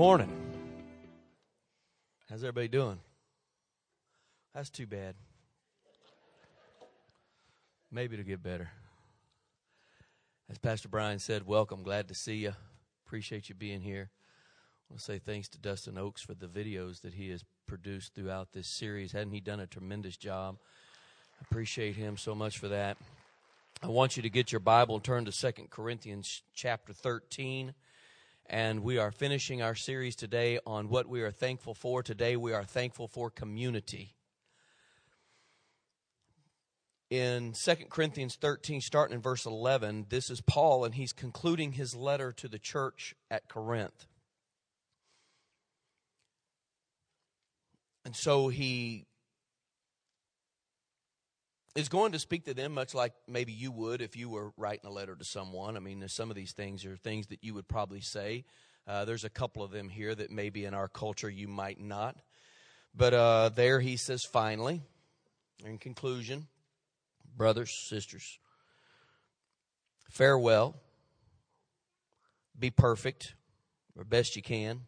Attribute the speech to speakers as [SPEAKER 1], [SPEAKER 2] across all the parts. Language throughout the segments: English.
[SPEAKER 1] morning. How's everybody doing? That's too bad. Maybe it'll get better. As Pastor Brian said, welcome. Glad to see you. Appreciate you being here. I want to say thanks to Dustin Oaks for the videos that he has produced throughout this series. Hadn't he done a tremendous job? Appreciate him so much for that. I want you to get your Bible and turn to Second Corinthians chapter 13 and we are finishing our series today on what we are thankful for. Today, we are thankful for community. In 2 Corinthians 13, starting in verse 11, this is Paul, and he's concluding his letter to the church at Corinth. And so he is going to speak to them much like maybe you would if you were writing a letter to someone. I mean, some of these things are things that you would probably say. Uh, there's a couple of them here that maybe in our culture you might not. But uh, there he says, finally, in conclusion, brothers, sisters, farewell. Be perfect, or best you can.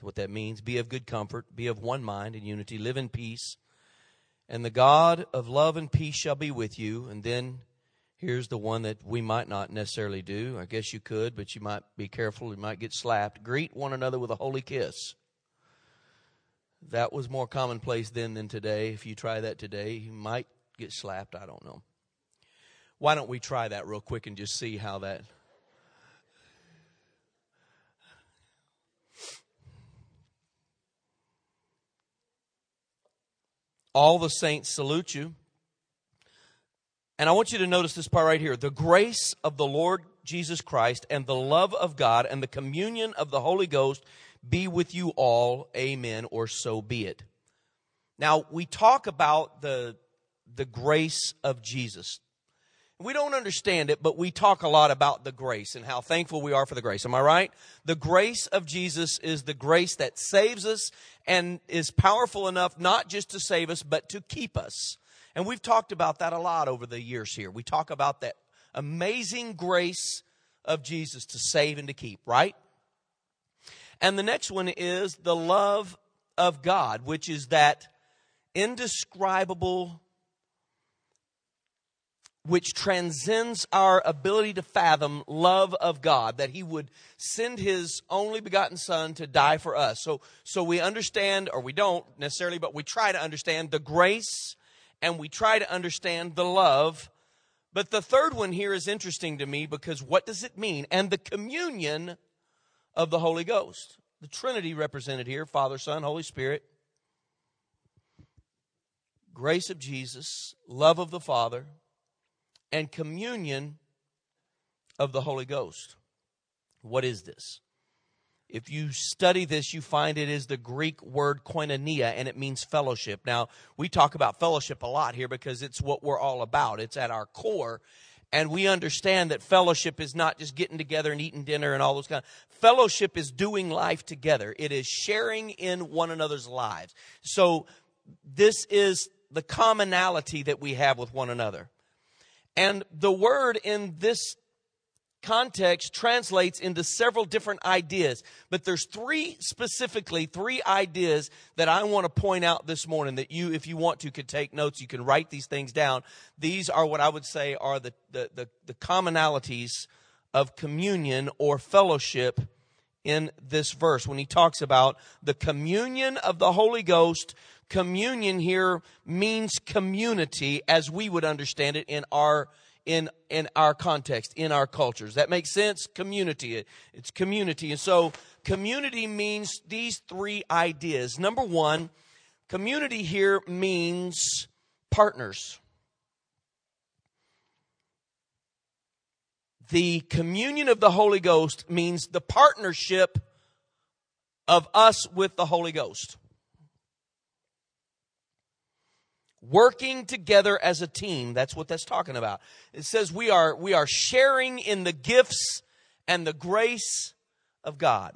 [SPEAKER 1] what that means. Be of good comfort. Be of one mind and unity. Live in peace and the God of love and peace shall be with you. And then here's the one that we might not necessarily do. I guess you could, but you might be careful. You might get slapped. Greet one another with a holy kiss. That was more commonplace then than today. If you try that today, you might get slapped. I don't know. Why don't we try that real quick and just see how that All the saints salute you. And I want you to notice this part right here. The grace of the Lord Jesus Christ and the love of God and the communion of the Holy Ghost be with you all. Amen. Or so be it. Now, we talk about the, the grace of Jesus. We don't understand it, but we talk a lot about the grace and how thankful we are for the grace. Am I right? The grace of Jesus is the grace that saves us and is powerful enough not just to save us, but to keep us. And we've talked about that a lot over the years here. We talk about that amazing grace of Jesus to save and to keep, right? And the next one is the love of God, which is that indescribable which transcends our ability to fathom love of God, that He would send His only begotten Son to die for us. So, so we understand, or we don't necessarily, but we try to understand the grace and we try to understand the love. But the third one here is interesting to me because what does it mean? And the communion of the Holy Ghost. The Trinity represented here Father, Son, Holy Spirit. Grace of Jesus, love of the Father, and communion of the Holy Ghost. What is this? If you study this, you find it is the Greek word koinonia, and it means fellowship. Now, we talk about fellowship a lot here because it's what we're all about. It's at our core. And we understand that fellowship is not just getting together and eating dinner and all those kind of fellowship is doing life together. It is sharing in one another's lives. So this is the commonality that we have with one another. And the word in this context translates into several different ideas. But there's three specifically three ideas that i want to point out this morning that you if you want to could take notes. You can write these things down. These are what i would say are the the, the, the commonalities of communion or fellowship in this verse. When he talks about the communion of the holy ghost communion here means community as we would understand it in our in in our context in our cultures. That makes sense? Community. It's community. And so community means these three ideas. Number 1 community here means partners. The communion of the holy ghost means the partnership of us with the holy ghost working together as a team. That's what that's talking about. It says we are we are sharing in the gifts and the grace of god.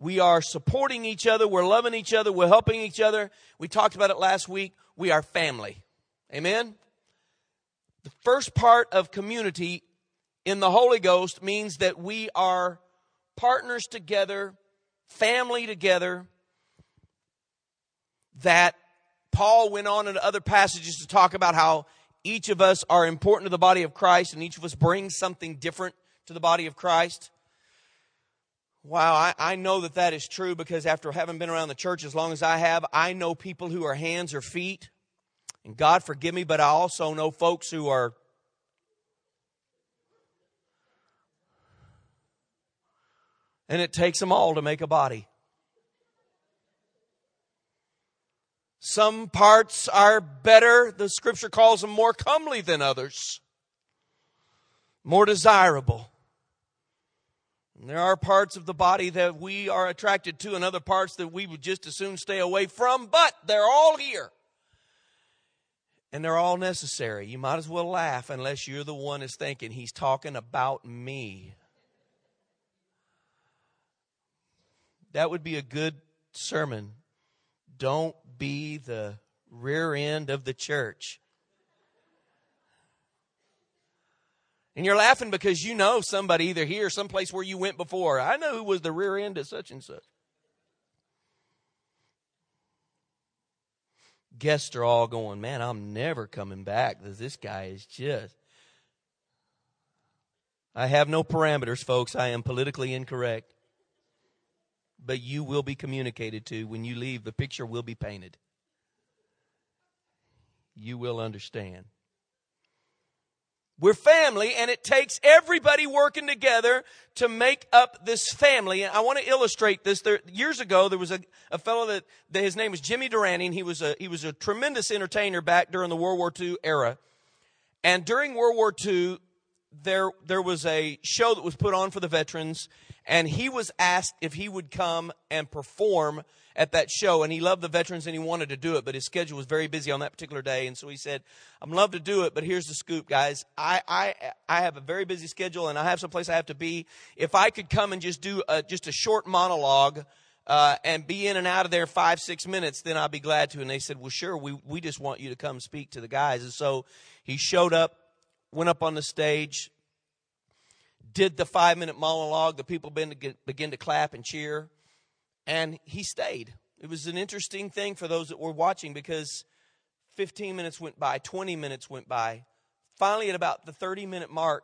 [SPEAKER 1] We are supporting each other. We're loving each other. We're helping each other. We talked about it last week. We are family. Amen? The first part of community in the holy ghost means that we are partners together family together that Paul went on in other passages to talk about how each of us are important to the body of Christ and each of us brings something different to the body of Christ. Wow, I, I, know that that is true because after having been around the church as long as I have, I know people who are hands or feet. And God forgive me, but I also know folks who are. And it takes them all to make a body. Some parts are better. The scripture calls them more comely than others, more desirable. And there are parts of the body that we are attracted to and other parts that we would just as soon stay away from, but they're all here. And they're all necessary. You might as well laugh unless you're the one that's thinking, he's talking about me. That would be a good sermon. Don't be the rear end of the church. And you're laughing because you know somebody either here, someplace where you went before. I know who was the rear end of such and such. Guests are all going, man, I'm never coming back. This guy is just. I have no parameters, folks. I am politically incorrect. But you will be communicated to when you leave. The picture will be painted. You will understand. We're family, and it takes everybody working together to make up this family. And I want to illustrate this. There, years ago, there was a, a fellow that, that his name was Jimmy Durante, and he was a he was a tremendous entertainer back during the World War II era. And during World War II, there there was a show that was put on for the veterans, and he was asked if he would come and perform at that show and he loved the veterans and he wanted to do it, but his schedule was very busy on that particular day. And so he said, I'm love to do it, but here's the scoop, guys. I, I, I have a very busy schedule and I have some place I have to be. If I could come and just do a, just a short monologue, uh, and be in and out of there five, six minutes, then I'd be glad to. And they said, well, sure, we, we just want you to come speak to the guys. And so he showed up, went up on the stage, did the five minute monologue. The people began to, get, begin to clap and cheer and he stayed. It was an interesting thing for those that were watching because 15 minutes went by, 20 minutes went by. Finally, at about the 30 minute mark,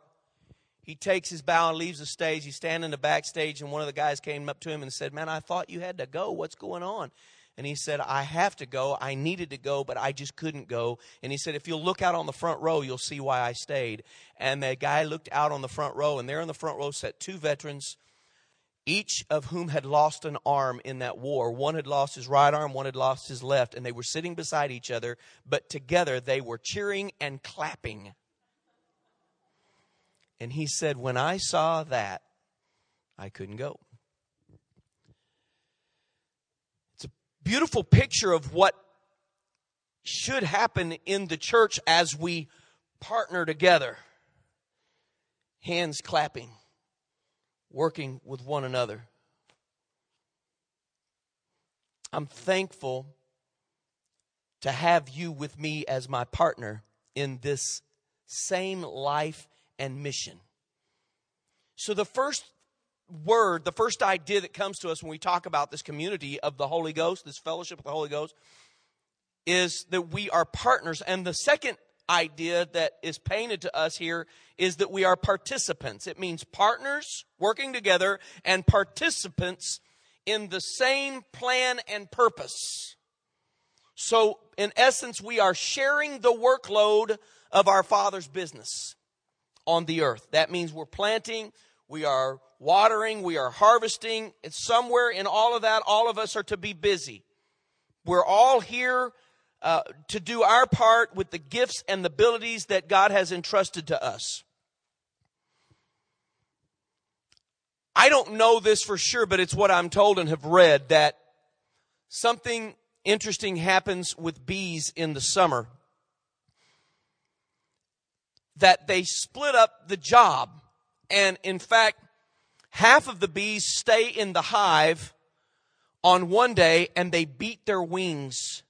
[SPEAKER 1] he takes his bow and leaves the stage. He's standing in the backstage, and one of the guys came up to him and said, Man, I thought you had to go. What's going on? And he said, I have to go. I needed to go, but I just couldn't go. And he said, If you'll look out on the front row, you'll see why I stayed. And the guy looked out on the front row, and there in the front row sat two veterans each of whom had lost an arm in that war. One had lost his right arm, one had lost his left, and they were sitting beside each other, but together they were cheering and clapping. And he said, When I saw that, I couldn't go. It's a beautiful picture of what should happen in the church as we partner together, hands clapping working with one another. I'm thankful to have you with me as my partner in this same life and mission. So, the first word, the first idea that comes to us when we talk about this community of the Holy Ghost, this fellowship of the Holy Ghost, is that we are partners. And the second idea that is painted to us here is that we are participants. It means partners working together and participants in the same plan and purpose. So, in essence, we are sharing the workload of our Father's business on the earth. That means we're planting, we are watering, we are harvesting. It's somewhere in all of that, all of us are to be busy. We're all here uh, to do our part with the gifts and the abilities that God has entrusted to us. I don't know this for sure, but it's what I'm told and have read that something interesting happens with bees in the summer. That they split up the job. And in fact, half of the bees stay in the hive on one day and they beat their wings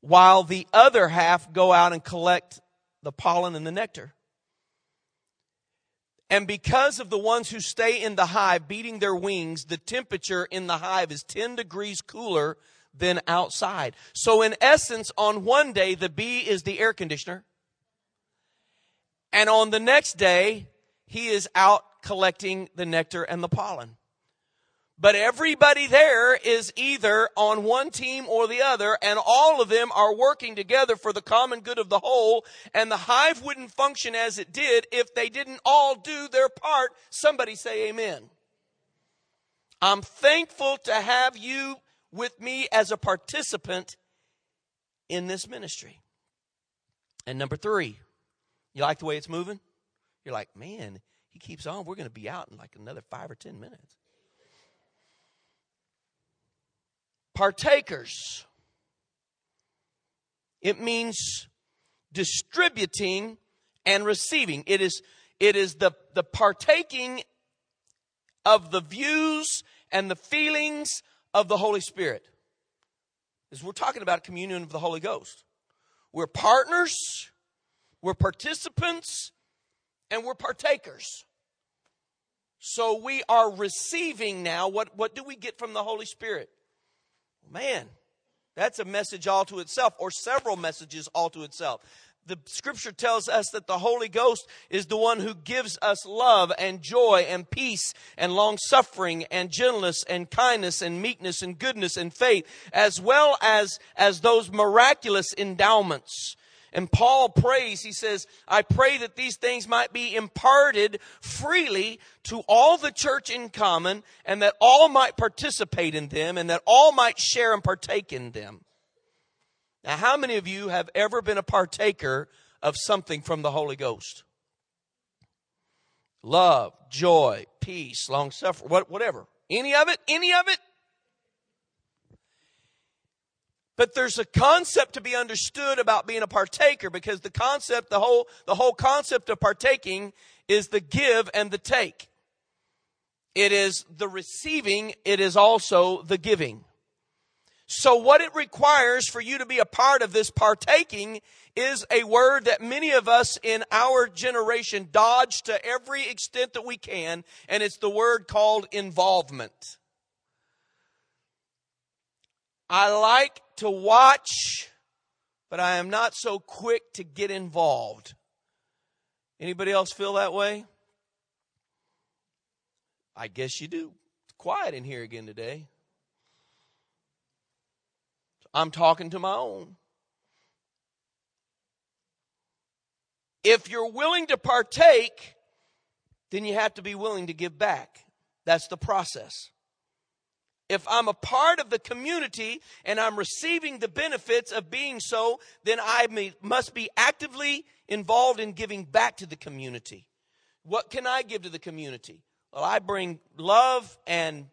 [SPEAKER 1] while the other half go out and collect the pollen and the nectar. And because of the ones who stay in the hive beating their wings, the temperature in the hive is 10 degrees cooler than outside. So in essence, on one day, the bee is the air conditioner. And on the next day, he is out collecting the nectar and the pollen. But everybody there is either on one team or the other, and all of them are working together for the common good of the whole, and the hive wouldn't function as it did if they didn't all do their part. Somebody say amen. I'm thankful to have you with me as a participant in this ministry. And number three, you like the way it's moving? You're like, man, keeps on. We're going to be out in like another five or ten minutes. Partakers. It means distributing and receiving. It is, it is the, the partaking of the views and the feelings of the Holy Spirit. As we're talking about communion of the Holy Ghost. We're partners, we're participants, and we're partakers. So we are receiving now. What, what do we get from the Holy Spirit? Man, that's a message all to itself, or several messages all to itself. The scripture tells us that the Holy Ghost is the one who gives us love and joy and peace and long suffering and gentleness and kindness and meekness and goodness and faith, as well as, as those miraculous endowments. And Paul prays, he says, I pray that these things might be imparted freely to all the church in common and that all might participate in them and that all might share and partake in them. Now, how many of you have ever been a partaker of something from the Holy Ghost? Love, joy, peace, long suffering, whatever. Any of it? Any of it? But there's a concept to be understood about being a partaker because the concept, the whole, the whole concept of partaking is the give and the take. It is the receiving, it is also the giving. So what it requires for you to be a part of this partaking is a word that many of us in our generation dodge to every extent that we can, and it's the word called involvement. I like to watch, but I am not so quick to get involved. Anybody else feel that way? I guess you do. It's quiet in here again today. I'm talking to my own. If you're willing to partake, then you have to be willing to give back. That's the process. If I'm a part of the community and I'm receiving the benefits of being so, then I may, must be actively involved in giving back to the community. What can I give to the community? Well, I bring love and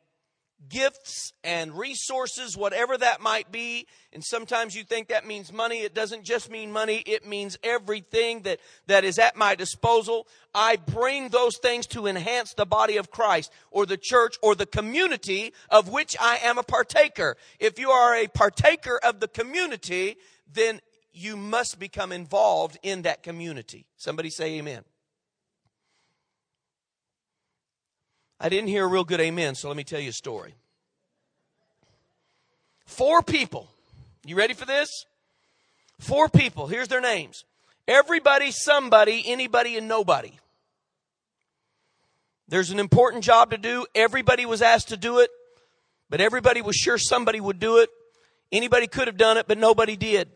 [SPEAKER 1] gifts and resources, whatever that might be. And sometimes you think that means money. It doesn't just mean money. It means everything that, that is at my disposal. I bring those things to enhance the body of Christ or the church or the community of which I am a partaker. If you are a partaker of the community, then you must become involved in that community. Somebody say amen. I didn't hear a real good amen, so let me tell you a story. Four people. You ready for this? Four people. Here's their names. Everybody, somebody, anybody, and nobody. There's an important job to do. Everybody was asked to do it, but everybody was sure somebody would do it. Anybody could have done it, but nobody did.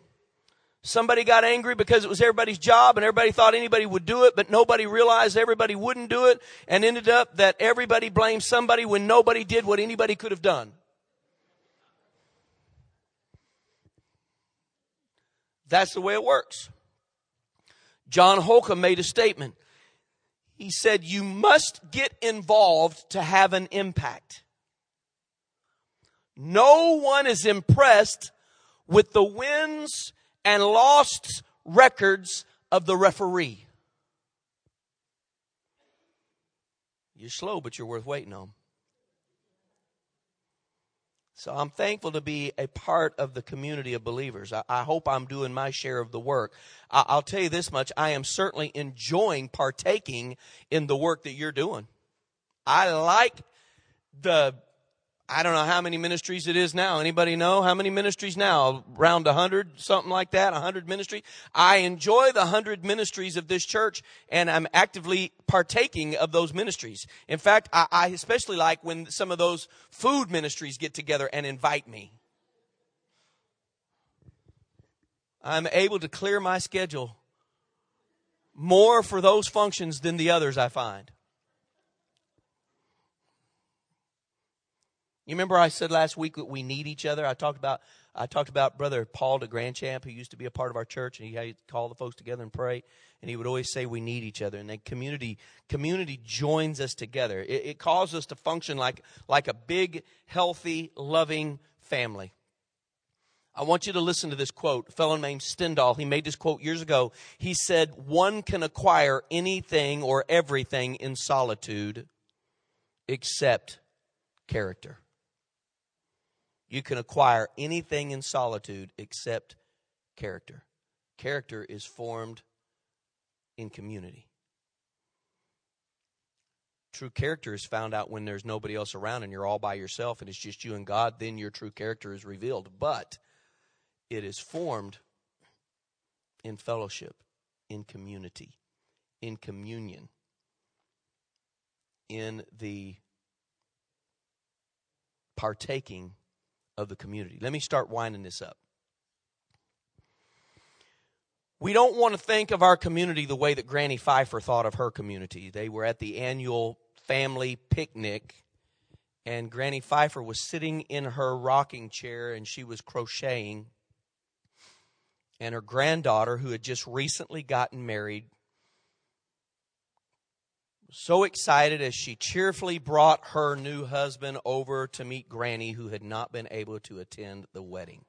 [SPEAKER 1] Somebody got angry because it was everybody's job and everybody thought anybody would do it, but nobody realized everybody wouldn't do it and ended up that everybody blamed somebody when nobody did what anybody could have done. That's the way it works. John Holcomb made a statement. He said, You must get involved to have an impact. No one is impressed with the wins and lost records of the referee. You're slow, but you're worth waiting on. So I'm thankful to be a part of the community of believers. I, I hope I'm doing my share of the work. I, I'll tell you this much I am certainly enjoying partaking in the work that you're doing. I like the I don't know how many ministries it is now. Anybody know how many ministries now? Around a hundred, something like that, a hundred ministries. I enjoy the hundred ministries of this church and I'm actively partaking of those ministries. In fact, I, I especially like when some of those food ministries get together and invite me. I'm able to clear my schedule more for those functions than the others I find. You remember I said last week that we need each other. I talked about I talked about Brother Paul de Grandchamp, who used to be a part of our church, and he had to call the folks together and pray. And he would always say we need each other, and then community community joins us together. It, it causes us to function like like a big, healthy, loving family. I want you to listen to this quote. A fellow named Stendhal, he made this quote years ago. He said, One can acquire anything or everything in solitude except character. You can acquire anything in solitude except character. Character is formed in community. True character is found out when there's nobody else around and you're all by yourself and it's just you and God, then your true character is revealed. But it is formed in fellowship, in community, in communion, in the partaking of the community. Let me start winding this up. We don't want to think of our community the way that Granny Pfeiffer thought of her community. They were at the annual family picnic, and Granny Pfeiffer was sitting in her rocking chair and she was crocheting. And her granddaughter, who had just recently gotten married, so excited as she cheerfully brought her new husband over to meet Granny, who had not been able to attend the wedding.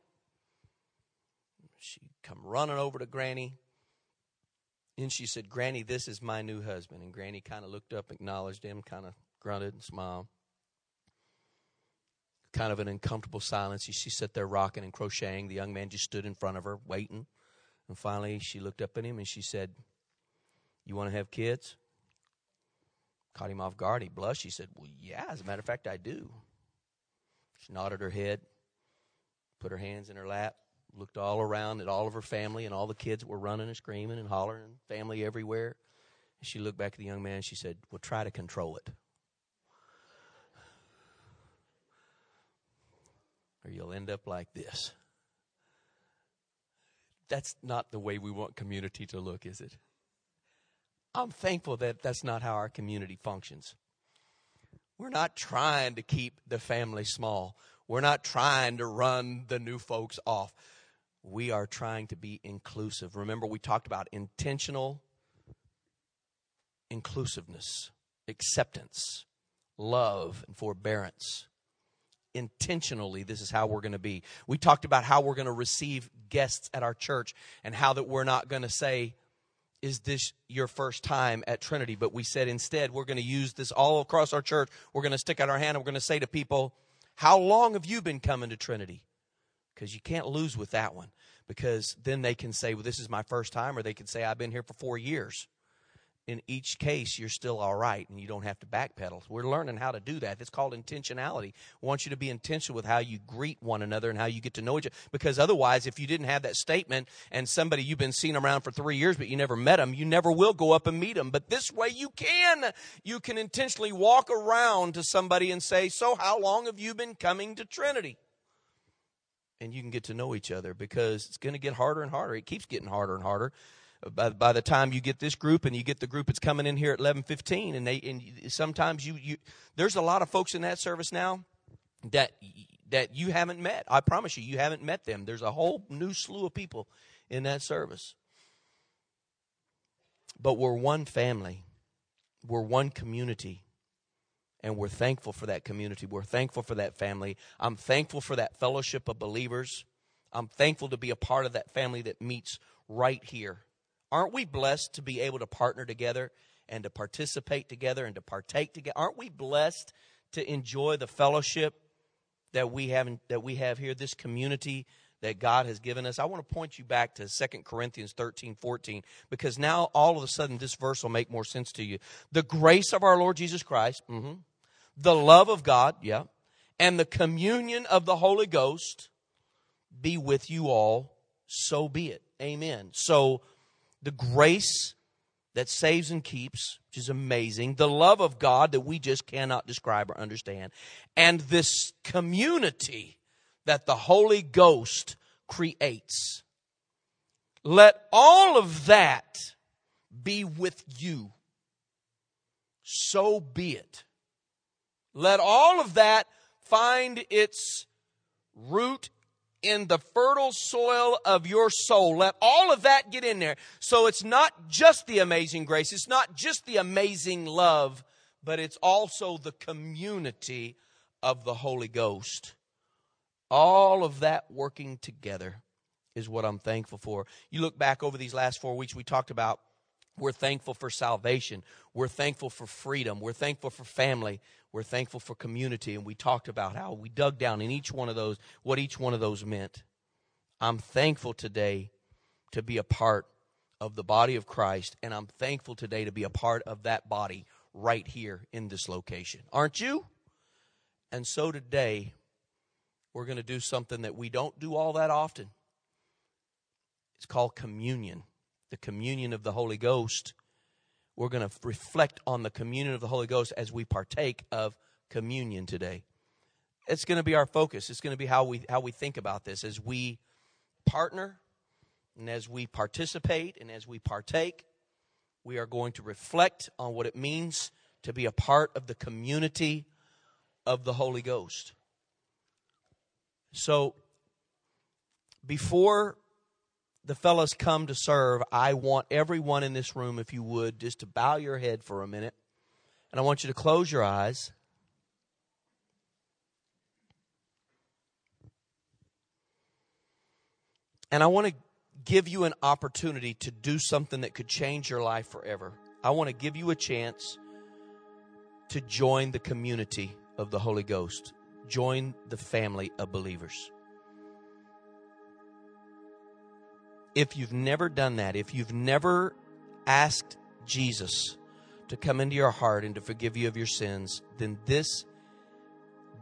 [SPEAKER 1] She come running over to Granny, and she said, "Granny, this is my new husband." And Granny kind of looked up, acknowledged him, kind of grunted and smiled. Kind of an uncomfortable silence. She sat there rocking and crocheting. The young man just stood in front of her, waiting. And finally, she looked up at him and she said, "You want to have kids?" Caught him off guard. He blushed. He said, Well, yeah, as a matter of fact, I do. She nodded her head, put her hands in her lap, looked all around at all of her family and all the kids that were running and screaming and hollering, family everywhere. And she looked back at the young man. She said, Well, try to control it. Or you'll end up like this. That's not the way we want community to look, is it? I'm thankful that that's not how our community functions. We're not trying to keep the family small. We're not trying to run the new folks off. We are trying to be inclusive. Remember, we talked about intentional inclusiveness, acceptance, love, and forbearance. Intentionally, this is how we're going to be. We talked about how we're going to receive guests at our church and how that we're not going to say, is this your first time at Trinity? But we said instead, we're going to use this all across our church. We're going to stick out our hand and we're going to say to people, How long have you been coming to Trinity? Because you can't lose with that one. Because then they can say, Well, this is my first time, or they can say, I've been here for four years in each case, you're still all right and you don't have to backpedal. We're learning how to do that. It's called intentionality. We want you to be intentional with how you greet one another and how you get to know each other. Because otherwise, if you didn't have that statement and somebody you've been seeing around for three years but you never met them, you never will go up and meet them. But this way you can. You can intentionally walk around to somebody and say, So, how long have you been coming to Trinity? And you can get to know each other because it's going to get harder and harder. It keeps getting harder and harder by, by the time you get this group and you get the group that's coming in here at 11:15 and they and sometimes you you there's a lot of folks in that service now that that you haven't met. I promise you you haven't met them. There's a whole new slew of people in that service. But we're one family. We're one community. And we're thankful for that community. We're thankful for that family. I'm thankful for that fellowship of believers. I'm thankful to be a part of that family that meets right here Aren't we blessed to be able to partner together and to participate together and to partake together? Aren't we blessed to enjoy the fellowship that we have that we have here, this community that God has given us. I want to point you back to 2 Corinthians 13, 14, because now all of a sudden this verse will make more sense to you. The grace of our Lord Jesus Christ, mm-hmm, the love of God, yeah, and the communion of the Holy Ghost be with you all, so be it. Amen. So the grace that saves and keeps, which is amazing, the love of God that we just cannot describe or understand, and this community that the Holy Ghost creates. Let all of that be with you. So be it. Let all of that find its root in the fertile soil of your soul. Let all of that get in there. So it's not just the amazing grace, it's not just the amazing love, but it's also the community of the Holy Ghost. All of that working together is what I'm thankful for. You look back over these last four weeks, we talked about we're thankful for salvation. We're thankful for freedom. We're thankful for family. We're thankful for community. And we talked about how we dug down in each one of those, what each one of those meant. I'm thankful today to be a part of the body of Christ. And I'm thankful today to be a part of that body right here in this location. Aren't you? And so today, we're going to do something that we don't do all that often. It's called communion, the communion of the Holy Ghost. We're going to reflect on the communion of the Holy Ghost as we partake of communion today. It's going to be our focus. It's going to be how we how we think about this as we partner and as we participate and as we partake. We are going to reflect on what it means to be a part of the community of the Holy Ghost. So, before the fellows come to serve, I want everyone in this room, if you would, just to bow your head for a minute. And I want you to close your eyes. And I want to give you an opportunity to do something that could change your life forever. I want to give you a chance to join the community of the Holy Ghost join the family of believers. If you've never done that, if you've never asked Jesus to come into your heart and to forgive you of your sins, then this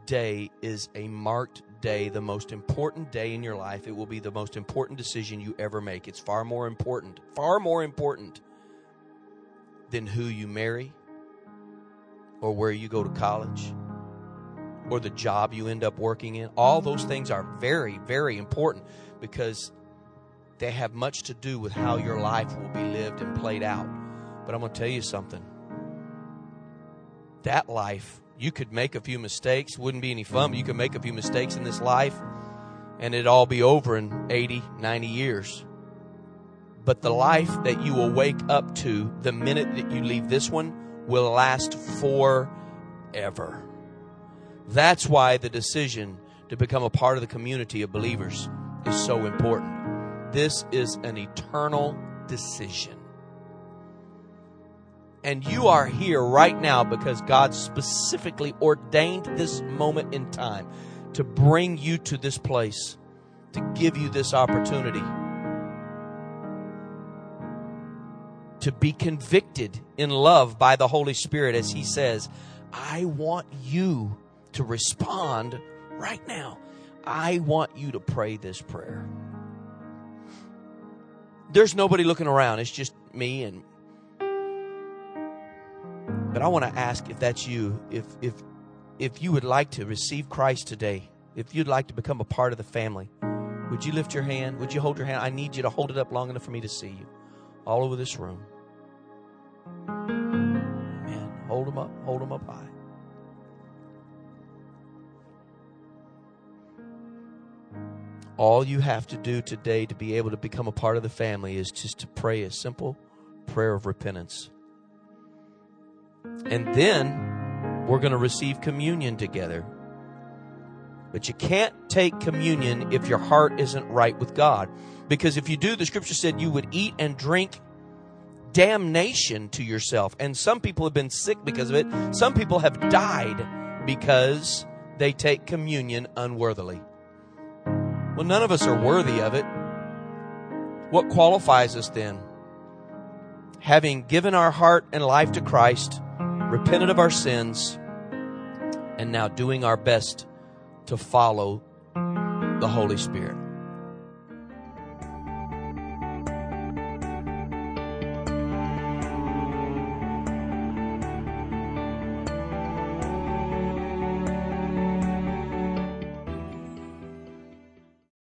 [SPEAKER 1] day is a marked day, the most important day in your life. It will be the most important decision you ever make. It's far more important, far more important than who you marry or where you go to college or the job you end up working in. All those things are very, very important because they have much to do with how your life will be lived and played out. But I'm going to tell you something. That life, you could make a few mistakes, wouldn't be any fun, but you could make a few mistakes in this life and it'd all be over in 80, 90 years. But the life that you will wake up to the minute that you leave this one will last forever. That's why the decision to become a part of the community of believers is so important. This is an eternal decision. And you are here right now because God specifically ordained this moment in time to bring you to this place, to give you this opportunity. To be convicted in love by the Holy Spirit, as He says, I want you to respond right now. I want you to pray this prayer. There's nobody looking around. It's just me and but I want to ask if that's you, if if if you would like to receive Christ today, if you'd like to become a part of the family, would you lift your hand? Would you hold your hand? I need you to hold it up long enough for me to see you. All over this room. Man, hold them up, hold them up high. All you have to do today to be able to become a part of the family is just to pray a simple prayer of repentance. And then we're going to receive communion together. But you can't take communion if your heart isn't right with God. Because if you do, the scripture said you would eat and drink damnation to yourself. And some people have been sick because of it. Some people have died because they take communion unworthily. Well, none of us are worthy of it. What qualifies us then? Having given our heart and life to Christ, repented of our sins, and now doing our best to follow the Holy Spirit.